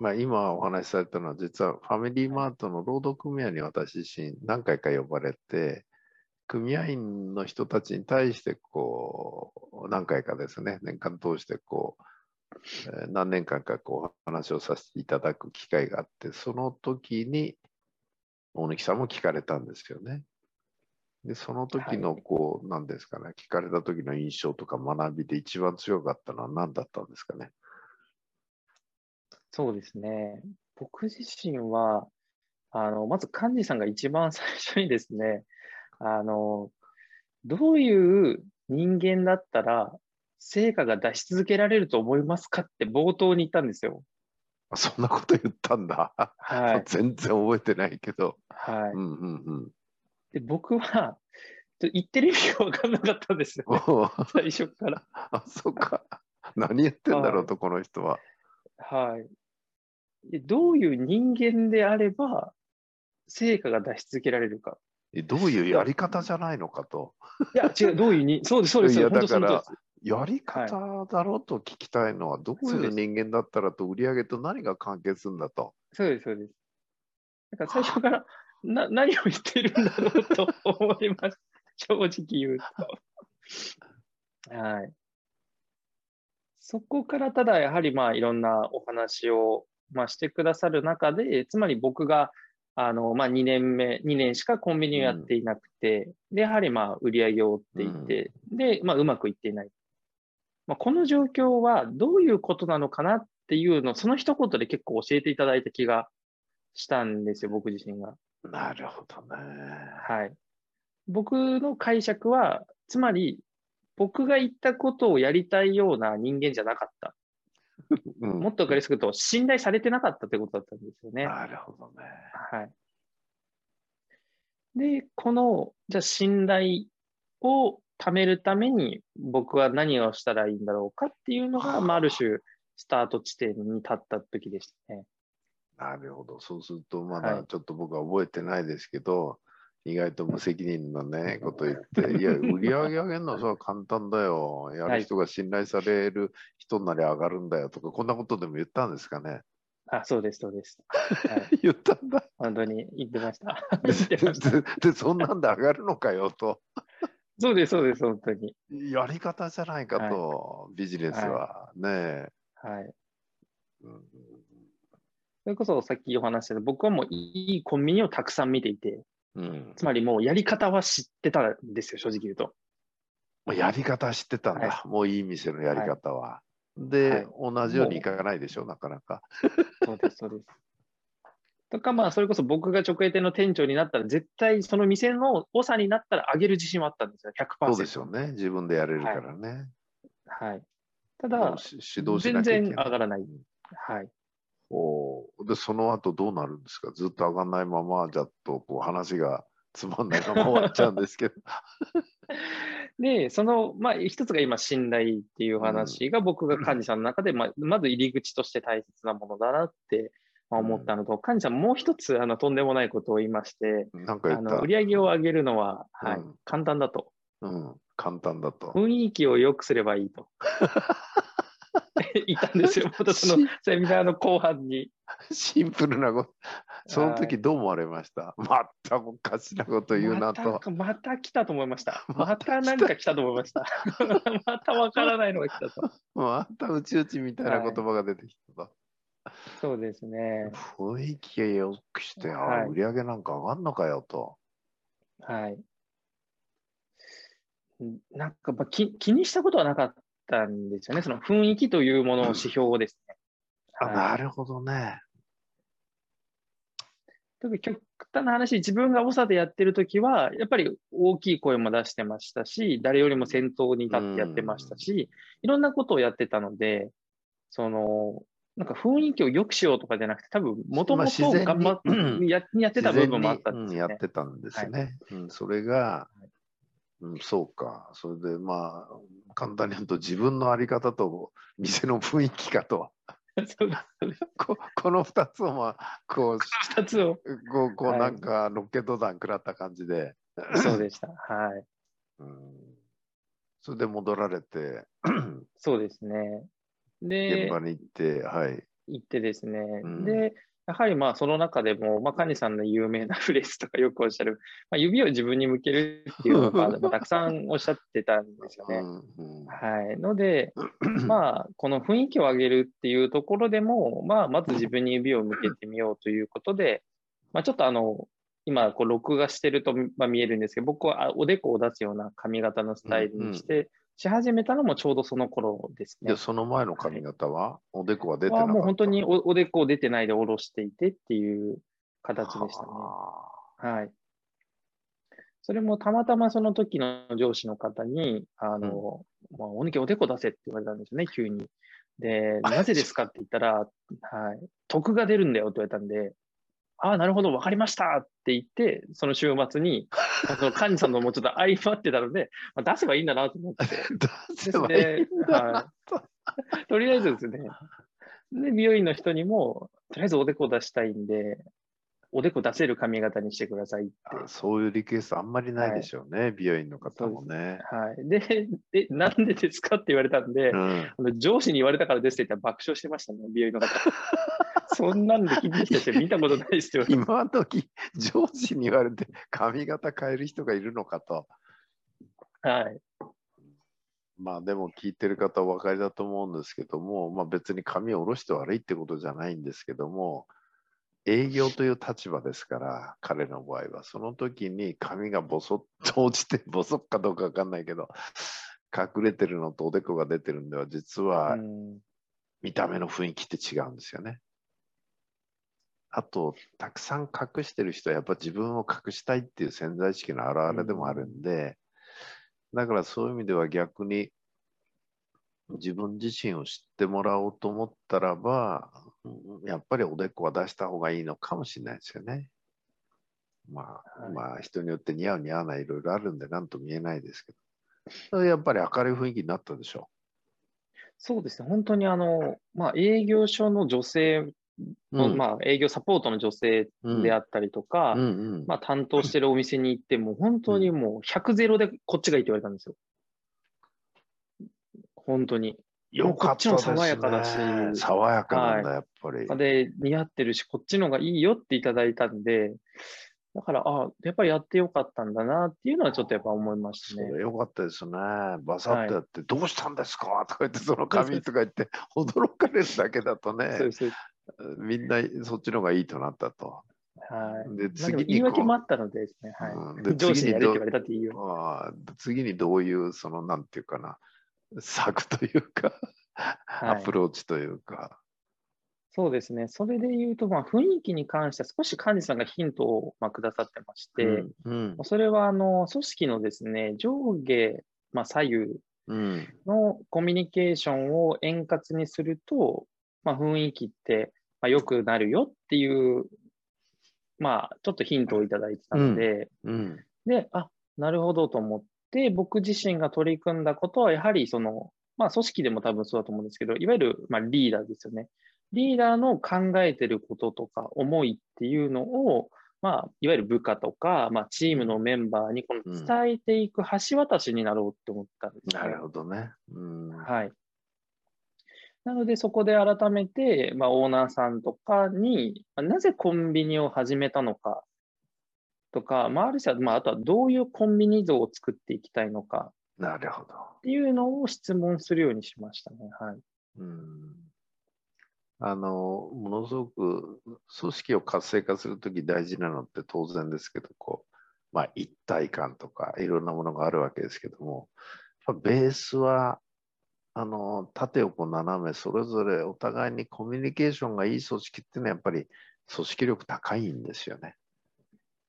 まあ、今お話しされたのは、実はファミリーマートの労働組合に私自身何回か呼ばれて、組合員の人たちに対して、こう、何回かですね、年間通してこう、えー何年間かこう話をさせていただく機会があって、その時に大貫さんも聞かれたんですよね。で、その時のこう、何ですかね、聞かれた時の印象とか学びで一番強かったのは何だったんですかね。そうですね。僕自身は、あの、まず幹事さんが一番最初にですね、あの、どういう人間だったら成果が出し続けられると思いますかって冒頭に言ったんですよ。あそんなこと言ったんだ。はい。全然覚えてないけど。はい。うんうんうん。で僕は、言ってる意味が分かんなかったんですよ、ね、最初から。あ、そっか。何言ってんだろうと、この人は。はい。でどういう人間であれば成果が出し続けられるか。えどういうやり方じゃないのかと。いや、違う、どういうに、そうです、そうです、いや本当その通りだやり方だろうと聞きたいのは、どういうそうです人間だったらと売り上げと何が関係するんだと。そうです、そうです。だから最初から な何を言ってるんだろうと思います。正直言うと。はい。そこからただやはりまあいろんなお話を、まあ、してくださる中で、つまり僕があの、まあ、2年目、2年しかコンビニをやっていなくて、で、やはりまあ売り上げを追っていて、で、まあうまくいっていない。まあ、この状況はどういうことなのかなっていうのを、その一言で結構教えていただいた気がしたんですよ、僕自身が。なるほどね。はい。僕の解釈は、つまり、僕が言ったことをやりたいような人間じゃなかった。うんもっとわかりやすく言うと、信頼されてなかったということだったんですよね。なるほどね。はい。で、この、じゃあ信頼を貯めるために僕は何をしたらいいんだろうかっていうのが、まあ、ある種、スタート地点に立った時でしたね。なるほど。そうすると、まはいだちょっと僕は覚えてないですけど、意外と無責任なね、こと言って、いや、売り上げ上げるのはそれは簡単だよ。やる人が信頼される人なり上がるんだよとか、こんなことでも言ったんですかね。あ、そうです、そうです。はい、言ったんだ。本当に言ってました。でそんなんで上がるのかよと。そうです、そうです、本当に。やり方じゃないかと、ビジネスは。ねえ。はい。うんそれこそさっきお話しした僕はもういいコンビニをたくさん見ていて、うんつまりもうやり方は知ってたんですよ、正直言うと。まあやり方知ってたんだ、はもういい店のやり方は。で、同じようにいかないでしょ、なかなか。そうです、そうです。とか、まあ、それこそ僕が直営店の店長になったら、絶対その店の長になったら上げる自信はあったんですよ、100%。そうですよね。自分でやれるからね。はい。ただ、指導。全然上がらないはい。おーで、その後どうなるんですか？ずっと上がんないまま、じゃっとこう話がつまんないまま終わっちゃうんですけど。で、その、まあ、一つが今、信頼っていう話が僕が幹事さんの中で、まあ、まず入り口として大切なものだなってまあ思ったのと、幹事さんもう一つ、あの、とんでもないことを言いまして、なんか言ったあの、売。り上げを上げるのは、はいうん、簡単だと。うん、簡単だと。雰囲気を良くすればいいと。言ったんですよ。またそのセミナーの後半に。シンプルなこと。その時どう思われました？またおかしなこと言うなとま。たまた来たと思いました。ま また何か来たと思いました。またわからないのが来たと。またうちうちみたいな言葉が出てきたと。そうですね。雰囲気を良くして、あはい売り上げなんか上がんのかよと。はい。なんか、まあ、気気にしたことはなかったんですよね。その雰囲気というものの指標をですね。あ、はいなるほどね。特に極端な話、自分が長でやってる時は、やっぱり大きい声も出してましたし、誰よりも先頭に立ってやってましたし、いろんなことをやってたので、その、なんか雰囲気を良くしようとかじゃなくて、多分、もともと頑張って、うんややってた部分もあったんですよねやっ。てたんですね。うん、それが、うん、そうか。それでまあ、簡単に言うと自分のあり方と店の雰囲気かと。ここの2つをまあ、こう、二つを。こうこうはいなんかロケット弾食らった感じで、そうでした。はい。うん、それで戻られて、そうですね。で現、場に行って、はい。行ってですね、うんで、やはりまあその中でも、まあ、カニさんの有名なフレーズとかよくおっしゃる、まあ、指を自分に向けるっていうのが、まあ、たくさんおっしゃってたんですよね。はい。ので、まあ、この雰囲気を上げるっていうところでも、まあ、まず自分に指を向けてみようということで、まあ、ちょっとあの、今、こう、録画してると、まあ、見えるんですけど、僕はあおでこを出すような髪型のスタイルにして、し始めたのもちょうどその頃ですねで、。その前の髪型は、おでこは出てなかった。はもう本当におおでこを出てないで下ろしていてっていう形でしたね。ははい。それもたまたまその時の上司の方に、あの、まあ、おにきおでこ出せって言われたんですよね、急に。で、なぜですかって言ったら、はい、得が出るんだよって言われたんで、ああ、なるほど、わかりましたって言って、その週末に、その幹事さんのもうちょっと相まってたので、まあ、出せばいいんだなと思って、出せばいいんだなと。とりあえずですね、で、美容院の人にも、とりあえずおでこ出したいんで、おでこ出せる髪型にしてくださいって。あそういうリクエストあんまりないでしょうね、美容院の方もね。はい。で、え、なんでですかって言われたんで、うんあの上司に言われたからですって言ったら爆笑してましたね、美容院の方。そんなんで気にしてて見たことないですよ。今時上司に言われて髪型変える人がいるのかと。はい。まあでも聞いてる方お分かりだと思うんですけども、まあ、別に髪を下ろして悪いってことじゃないんですけども、営業という立場ですから、彼の場合は、その時に髪がボソッと落ちて、ボソッかどうか分かんないけど、隠れてるのとおでこが出てるんでは、実はうん見た目の雰囲気って違うんですよね。あと、たくさん隠してる人はやっぱ自分を隠したいっていう潜在意識の表れでもあるんで、だからそういう意味では逆に自分自身を知ってもらおうと思ったらば、うんやっぱりおでこは出した方がいいのかもしれないですよね。まあ、はいまあ人によって似合う似合わないいろいろあるんで何とも言えないですけど。やっぱり明るい雰囲気になったでしょそうですね、本当にあの、まあ、営業所の女性う。の、うんまあ、営業サポートの女性であったりとか、うんうんまあ、担当してるお店に行っても、本当にもう100ゼロでこっちがいいって言われたんですよ。本当に。よかったですね。こっちも爽やかだし爽やかなんだ、やっぱり。で、似合ってるし、こっちのがいいよっていただいたんで、だから、あやっぱりやってよかったんだなっていうのはちょっとやっぱ思いましたね。よかったですね。バサッとやって、どうしたんですかとか言って、その髪とか言って、驚かれるだけだとね。みんなそっちの方がいいとなったと。はい。で、次に言い訳もあったのでですね、うんではい。上司にやれって言われたっていう。次にどういう、その、なんていうかな、策というか、はいアプローチというか。そうですね。それで言うと、まあ、雰囲気に関しては少し幹事さんがヒントを、まあ、くださってまして、うんうんそれはあの組織のですね、上下、まあ、左右うんのコミュニケーションを円滑にすると、まあ、雰囲気って、まあ、良くなるよっていう、まあ、ちょっとヒントをいただいてたので、うんで、あ、なるほどと思って、僕自身が取り組んだことは、やはりその、まあ、組織でも多分そうだと思うんですけど、いわゆる、まあ、リーダーですよね。リーダーの考えてることとか思いっていうのを、まあ、いわゆる部下とか、まあ、チームのメンバーにこのうん伝えていく橋渡しになろうって思ったんですね、なるほどね。うんはい。なので、そこで改めて、まあ、オーナーさんとかに、まあなぜコンビニを始めたのかとか、まあ、ある種は、まあ、あとはどういうコンビニ像を作っていきたいのかなるほど。っていうのを質問するようにしましたね。はい。うんあの、ものすごく組織を活性化するとき大事なのって当然ですけど、こう、まあ一体感とかいろんなものがあるわけですけども、ベースは、あの、縦横斜めそれぞれお互いにコミュニケーションがいい組織っていうのはやっぱり組織力高いんですよね。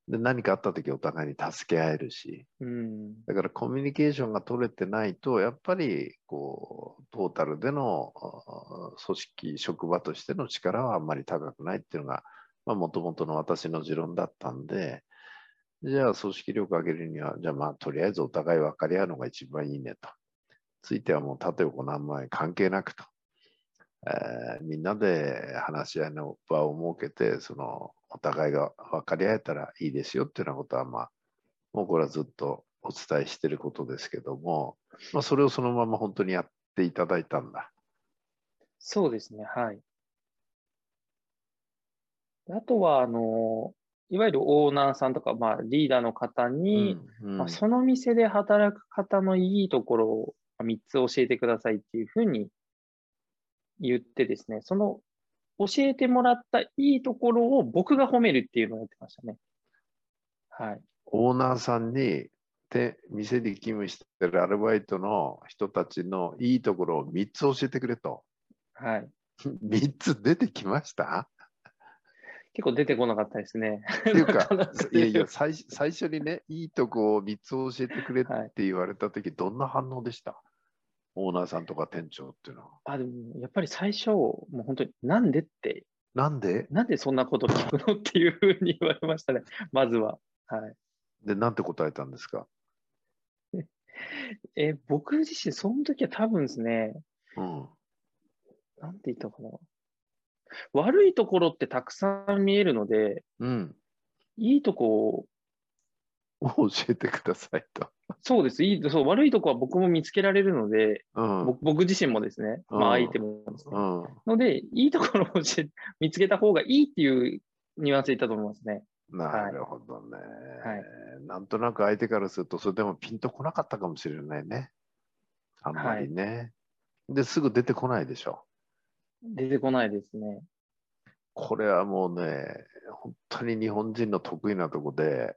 で、何かあったときお互いに助け合えるし、うん。だからコミュニケーションが取れてないと、やっぱりこうトータルでのあ組織、職場としての力はあんまり高くないっていうのが、もともとの私の持論だったんで、じゃあ組織力を上げるには、じゃあまあとりあえずお互い分かり合うのが一番いいねと。ついてはもう縦横何枚関係なくと。えーみんなで話し合いの場を設けて、そのお互いが分かり合えたらいいですよっていうようなことは、まあ、もうこれはずっとお伝えしていることですけども、まあ、それをそのまま本当にやっていただいたんだ。そうですね。はい。あとは、あの、いわゆるオーナーさんとか、まあ、リーダーの方に、うんまあ、その店で働く方のいいところを3つ教えてくださいっていうふうに言ってですね、その教えてもらったいいところを僕が褒めるっていうのをやってましたね。はい。オーナーさんにて店で勤務してるアルバイトの人たちのいいところを3つ教えてくれと。はい。3つ出てきました？結構出てこなかったですね。っていうか いやいや最、最初にね、いいとこを3つ教えてくれっはいて言われたとき、どんな反応でした？オーナーさんとか店長っていうのは。あ、でも、やっぱり最初、もう本当に、なんでって、なんで？なんでそんなこと聞くのっていうふうに言われましたね。まずは。はい。で、なんて答えたんですか？え、僕自身、その時は多分ですね、うん。なんて言ったかな。悪いところってたくさん見えるので、うん。いいとこを、教えてくださいと。そうです。いい、そう、悪いとこは僕も見つけられるので、うん。僕僕自身もですね、まあうん相手もですね。うん。ので、いいところを 見つけた方がいいっていうニュアンスで言ったと思いますね。なるほどね、はいなんとなく相手からすると、それでもピンとこなかったかもしれないね。あんまりね。で、すぐ出てこないでしょ。出てこないですね。これはもうね、本当に日本人の得意なとこで、本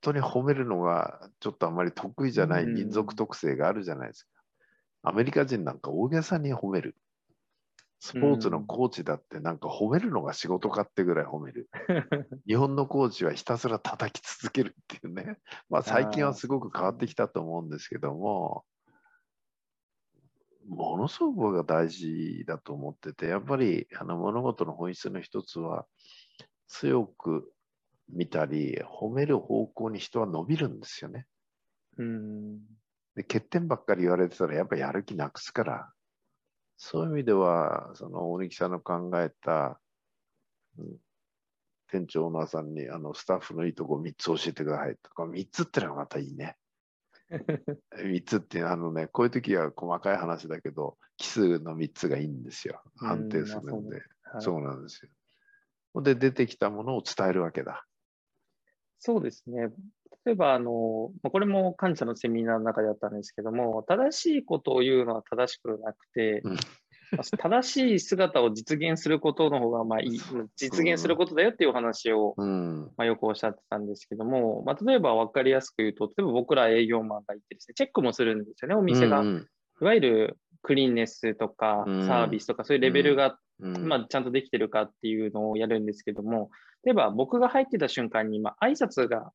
当に褒めるのがちょっとあまり得意じゃない民族特性があるじゃないですか。アメリカ人なんか大げさに褒める。スポーツのコーチだってなんか褒めるのが仕事かってぐらい褒める。日本のコーチはひたすら叩き続けるっていうね。まあ最近はすごく変わってきたと思うんですけども、ものすごく僕が大事だと思ってて、やっぱりあの物事の本質の一つは、強く見たり、褒める方向に人は伸びるんですよね。うん。で欠点ばっかり言われてたらやっぱやる気なくすから、そういう意味では、その大貫さんの考えた、うん店長オーナーさんにあのスタッフのいいとこ3つ教えてくださいとか、3つってのがまたいいね。3つってあのね、こういう時は細かい話だけど、奇数の3つがいいんですよ。うん安定するんで。はいそうなんですよ。で、出てきたものを伝えるわけだ。そうですね。例えば、あの、まあこれも感謝のセミナーの中であったんですけども、正しいことを言うのは正しくなくてうん、まあ正しい姿を実現することの方が、まあいい、実現することだよっていうお話を、うん。まあ、よくおっしゃってたんですけども、まあ、例えば分かりやすく言うと、例えば僕ら営業マンがいてですね、チェックもするんですよね、お店が。いうんわゆるクリーンネスとかうんサービスとか、そういうレベルがうんまあ、ちゃんとできてるかっていうのをやるんですけども、例えば僕が入ってた瞬間に、まあ、挨拶が、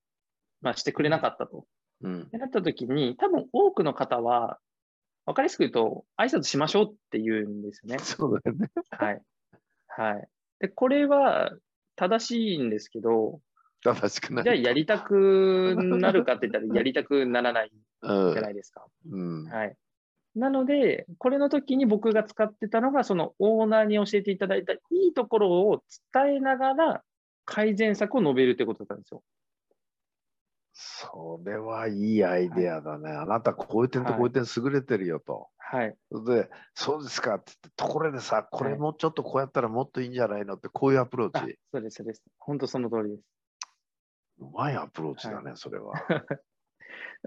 まあ、してくれなかったと。うんでなった時に、多分多くの方は、わかりやすく言うと、挨拶しましょうって言うんですよね。そうだよね。はい。はい。で、これは正しいんですけど、正しくない。じゃあやりたくなるかって言ったらやりたくならないうんじゃないですか。うん。はい。なので、これの時に僕が使ってたのが、そのオーナーに教えていただいたいいところを伝えながら改善策を述べるってことだったんですよ。それはいいアイデアだね。あなたこういう点とこういう点優れてるよと。はい。で、そうですかって言って、ところでさ、これはいもうちょっとこうやったらもっといいんじゃないのって、こういうアプロあーチ。そうです、そうです。本当その通りです。うまいアプローチだね、それは。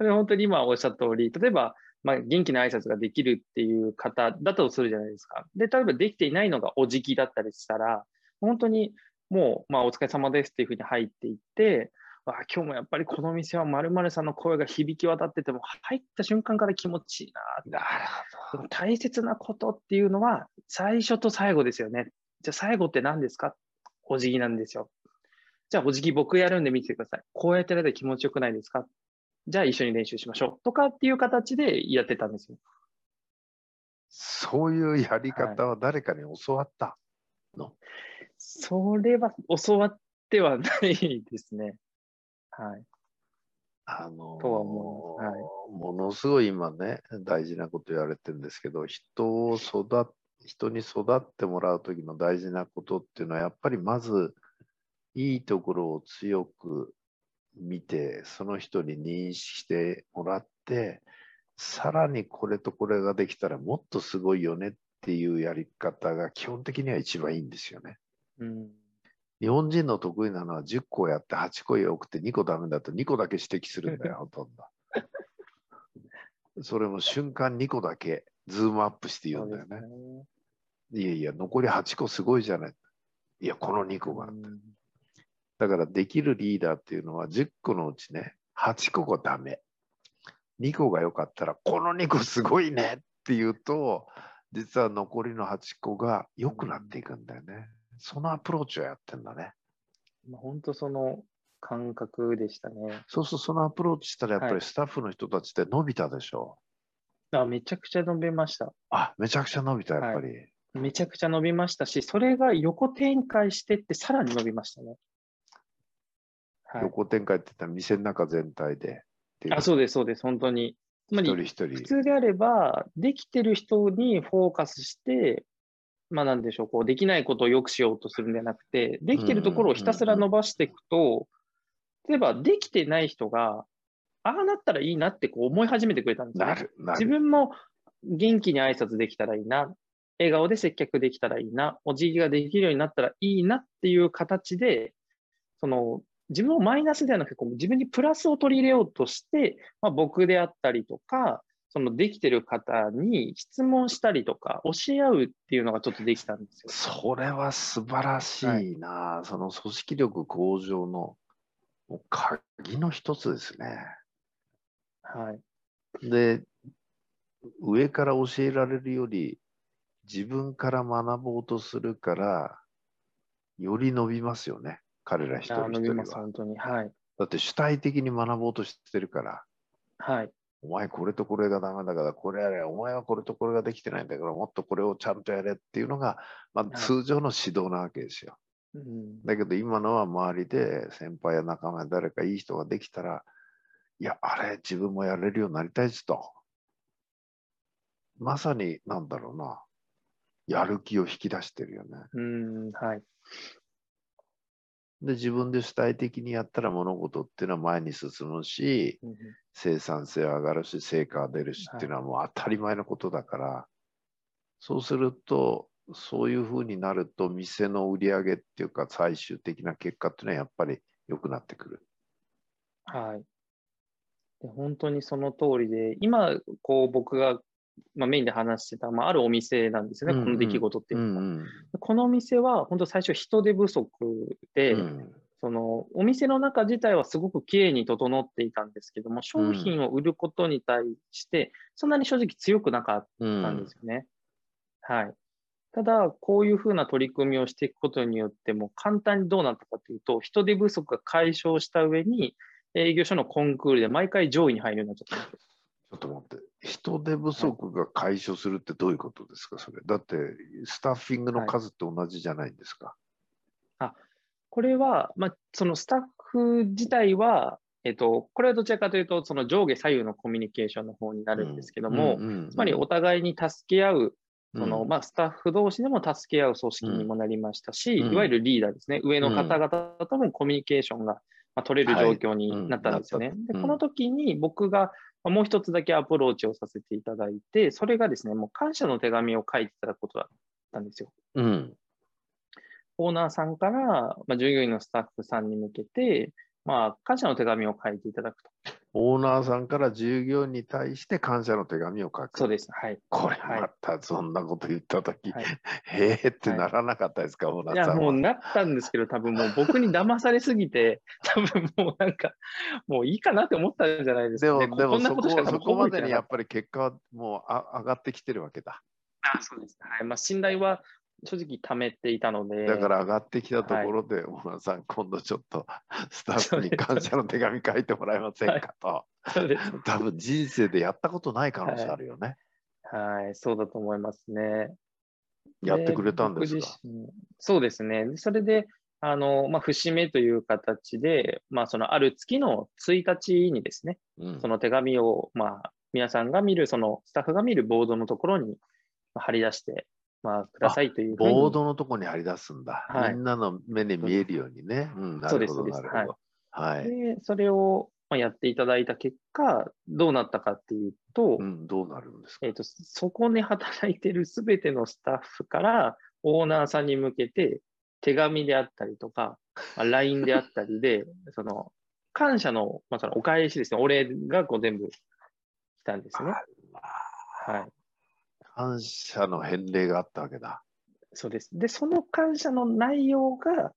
で本当に今おっしゃった通り、例えば、まあ、元気な挨拶ができるっていう方だとするじゃないですか。で、例えばできていないのがお辞儀だったりしたら、本当にもう、まあ、お疲れ様ですっていうふうに入っていって、わあ今日もやっぱりこの店は〇〇さんの声が響き渡ってても、入った瞬間から気持ちいいなるその大切なことっていうのは、最初と最後ですよね。じゃあ最後って何ですか？お辞儀なんですよ。じゃあお辞儀僕やるんで見てください。こうやってやると気持ちよくないですか？じゃあ一緒に練習しましょう。とかっていう形でやってたんですよ。そういうやり方は誰かに教わったの、それは教わってはないですね。はい。あのーとは思いますはものすごい今ね、大事なこと言われてるんですけど、人を育っ人に育ってもらう時の大事なことっていうのは、やっぱりまず、いいところを強く見て、その人に認識してもらって、さらにこれとこれができたらもっとすごいよねっていうやり方が基本的には一番いいんですよね。うん。日本人の得意なのは10個やって8個よくて2個ダメだと2個だけ指摘するんだよ、ほとんど。それも瞬間2個だけズームアップして言うんだよね。いやいや、残り8個すごいじゃない。いや、この2個が。だからできるリーダーっていうのは10個のうちね、8個がダメ。2個が良かったら、この2個すごいねっていうと、実は残りの8個が良くなっていくんだよね。そのアプローチをやってんだね。本当その感覚でしたね。そうするとそのアプローチしたらやっぱりスタッフの人たちって伸びたでしょ？あめちゃくちゃ伸びました。あ、めちゃくちゃ伸びた、やっぱり。めちゃくちゃ伸びましたし、それが横展開してってさらに伸びましたね。はい、横展開って言ったら店の中全体で。あ、そうです、そうです、本当に。つまり、一人一人普通であれば、できてる人にフォーカスして、まあなんでしょう、こう、できないことを良くしようとするんじゃなくて、できてるところをひたすら伸ばしていくと、例えば、できてない人が、ああなったらいいなってこう思い始めてくれたんですよ、ね。自分も元気に挨拶できたらいいな、笑顔で接客できたらいいな、お辞儀ができるようになったらいいなっていう形で、その、自分をマイナスではなくて、こう自分にプラスを取り入れようとして、まあ、僕であったりとか、そのできてる方に質問したりとか、教え合うっていうのがちょっとできたんですよ。それは素晴らしいな、はい、その組織力向上の鍵の一つですね。はい。で、上から教えられるより、自分から学ぼうとするから、より伸びますよね。彼ら一人一人は。本当に。はい。だって主体的に学ぼうとしてるから。はい。お前これとこれがダメだから、これやれ。お前はこれとこれができてないんだから、もっとこれをちゃんとやれっていうのが、まあ、通常の指導なわけですよ。はい、うん、だけど今のは周りで先輩や仲間や誰かいい人ができたら、いや、あれ、自分もやれるようになりたいですと。まさに、なんだろうな。やる気を引き出してるよね。うん、はい。で、自分で主体的にやったら物事っていうのは前に進むし、うん、生産性は上がるし、成果が出るしっていうのはもう当たり前のことだから、はい、そうすると、そういうふうになると、店の売り上げっていうか、最終的な結果っていうのはやっぱり良くなってくる。はい。で本当にその通りで、今、こう僕が、まあ、メインで話してた、まあ、あるお店なんですよね、この出来事っていうのは。うんうん、このお店は本当最初人手不足で、うん、そのお店の中自体はすごくきれいに整っていたんですけども、商品を売ることに対して、そんなに正直強くなかったんですよね。うん、はい。ただ、こういうふうな取り組みをしていくことによって、も簡単にどうなったかというと、人手不足が解消した上に、営業所のコンクールで毎回上位に入るようになっちゃったんですちょっと待って、人手不足が解消するってどういうことですか、それ。だって、スタッフィングの数と同じじゃないんですか。はい、あこれは、まあ、そのスタッフ自体は、えっと、これはどちらかというと、その上下左右のコミュニケーションの方になるんですけども、つまりお互いに助け合う、そのまあ、スタッフ同士でも助け合う組織にもなりましたし、うん。いわゆるリーダーですね、上の方々ともコミュニケーションがまあ取れる状況になったんですよね。はいうん。でこの時に僕がまあもう一つだけアプローチをさせていただいて、それがですね、もう感謝の手紙を書いていただくことだったんですよ。うん。オーナーさんから、まあ、従業員のスタッフさんに向けて、まあ、感謝の手紙を書いていただくと。オーナーさんから従業員に対して感謝の手紙を書く。そうです。はい。これはいまたそんなこと言ったとき、はいへえってならなかったですか、オーナいや、ーさんは。もうなったんですけど、多分もう僕に騙されすぎて、多分もうなんか、もういいかなって思ったんじゃないですでも、かね。でもそこんなこそこまでにやっぱり結果はもうあ上がってきてるわけだ。た。あそうです。はい。まあ、信頼は正直貯めていたので。だから上がってきたところで、オーナーさん、今度ちょっとスタッフに感謝の手紙書いてもらえませんかと。そうです。多分人生でやったことない可能性あるよね。はい、そうだと思いますね。やってくれたんですか？そうですね。でそれで、あの、まあ、節目という形で、まあ、そのある月の1日にですね、うんその手紙を、まあ、皆さんが見る、そのスタッフが見るボードのところにまあ貼り出して、まあ、くださいというボードのとこに貼り出すんだ。はいみんなの目に見えるようにね。うん、なるほど、なるほど。はい。で、それをまあやっていただいた結果、どうなったかっていうと、うん、どうなるんですか？えっ、と、そこで働いてるすべてのスタッフからオーナーさんに向けて手紙であったりとか、まあ、LINE であったりで、その、感謝の、まあ、そのお返しですね、お礼がこう全部来たんですね。はい。感謝の返礼があったわけだ。そうです。で、その感謝の内容が、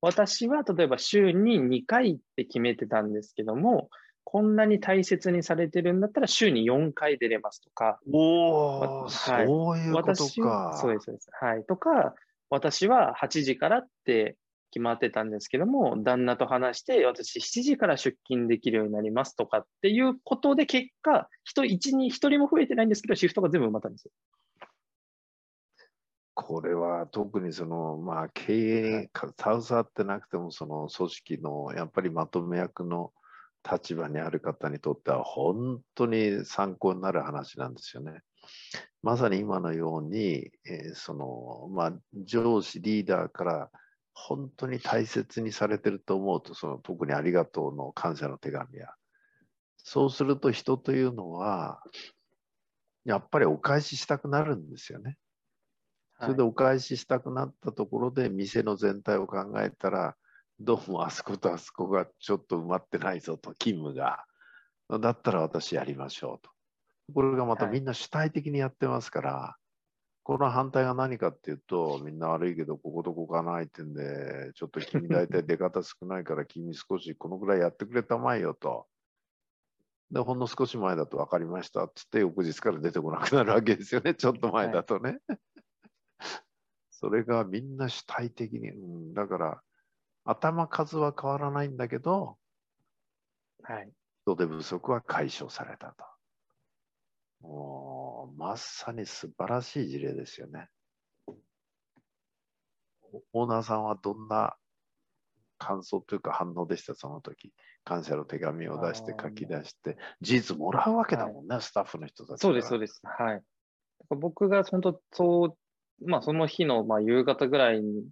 私は例えば週に2回って決めてたんですけども、こんなに大切にされてるんだったら週に4回出れますとか、おおお、そういうことか。そうです、そうです。はい。とか、私は8時からって決まってたんですけども、旦那と話して、私7時から出勤できるようになりますとかっていうことで、結果、人1に1人も増えてないんですけど、シフトが全部埋まったんですよ。これは特にその、まあ、経営にか携わってなくても、その組織のやっぱりまとめ役の立場にある方にとっては、本当に参考になる話なんですよね。まさに今のように、えーその、まあ、上司、リーダーから本当に大切にされてると思うと、その特にありがとうの感謝の手紙や、そうすると人というのは、やっぱりお返ししたくなるんですよね。それでお返ししたくなったところで、店の全体を考えたら、どうもあそことあそこがちょっと埋まってないぞと、勤務が。だったら私やりましょうと。これがまたはいみんな主体的にやってますから、この反対が何かっていうと、みんな悪いけど、こことここがないってんで、ちょっと君大体 出方少ないから、君少しこのぐらいやってくれたまえよと。で、ほんの少し前だと分かりましたっつって、翌日から出てこなくなるわけですよね、ちょっと前だとね。それがみんな主体的に、うん、だから頭数は変わらないんだけど、はい。人手不足は解消されたと。まさに素晴らしい事例ですよね。オーナーさんはどんな感想というか反応でした、その時？感謝の手紙を出して書き出して、事実もらうわけだもんね、スタッフの人たち。そうです、そうです。はい。僕が本当、そう、まあその日のまあ夕方ぐらいに、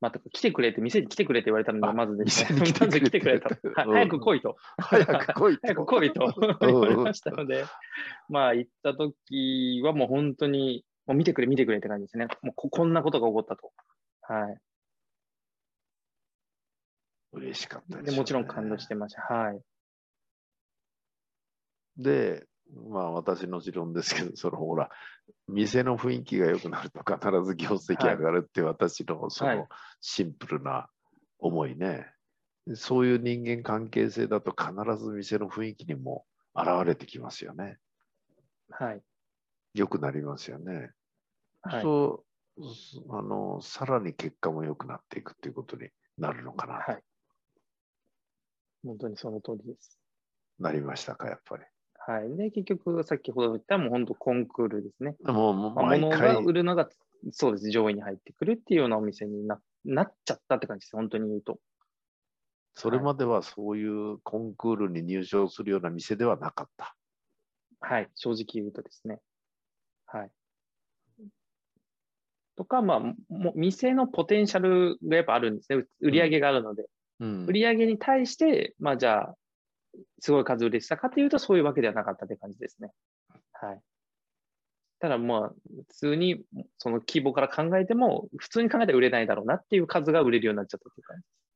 まあ、来てくれって、店に来てくれって言われたのあで、まずですね、店に来てくれ まず来てくれと。早く来いと。早く来いと。早く来いと 言われましたので、まあ行った時はもう本当に、もう見てくれ、見てくれって感じですね。もうここんなことが起こったと。はい。嬉しかったでねもちろん感動してました。はい。で、まあ私の持論ですけど、そのほら、店の雰囲気が良くなると必ず業績上がるって私のそはいのシンプルな思いね。そういう人間関係性だと必ず店の雰囲気にも現れてきますよね。はい。良くなりますよね。はい。そう、あの、さらに結果も良くなっていくっていうことになるのかな、はい。本当にその通りです。なりましたか、やっぱり。はい。で、結局、先ほど言ったもう本当コンクールですね。もう、もうまあ、物が売るのが、そうです、上位に入ってくるっていうようなお店にななっちゃったって感じです、本当に言うと。それまではそういうコンクールに入賞するような店ではなかった。はい、正直言うとですね。はい。とか、まあ、も店のポテンシャルがやっぱあるんですね。売り上げがあるので。うん売り上げに対して、まあじゃあ、すごい数売れてたかというと、そういうわけではなかったって感じですね。はい。ただまあ、普通にその規模から考えても、普通に考えて売れないだろうなっていう数が売れるようになっちゃったっていう感じです。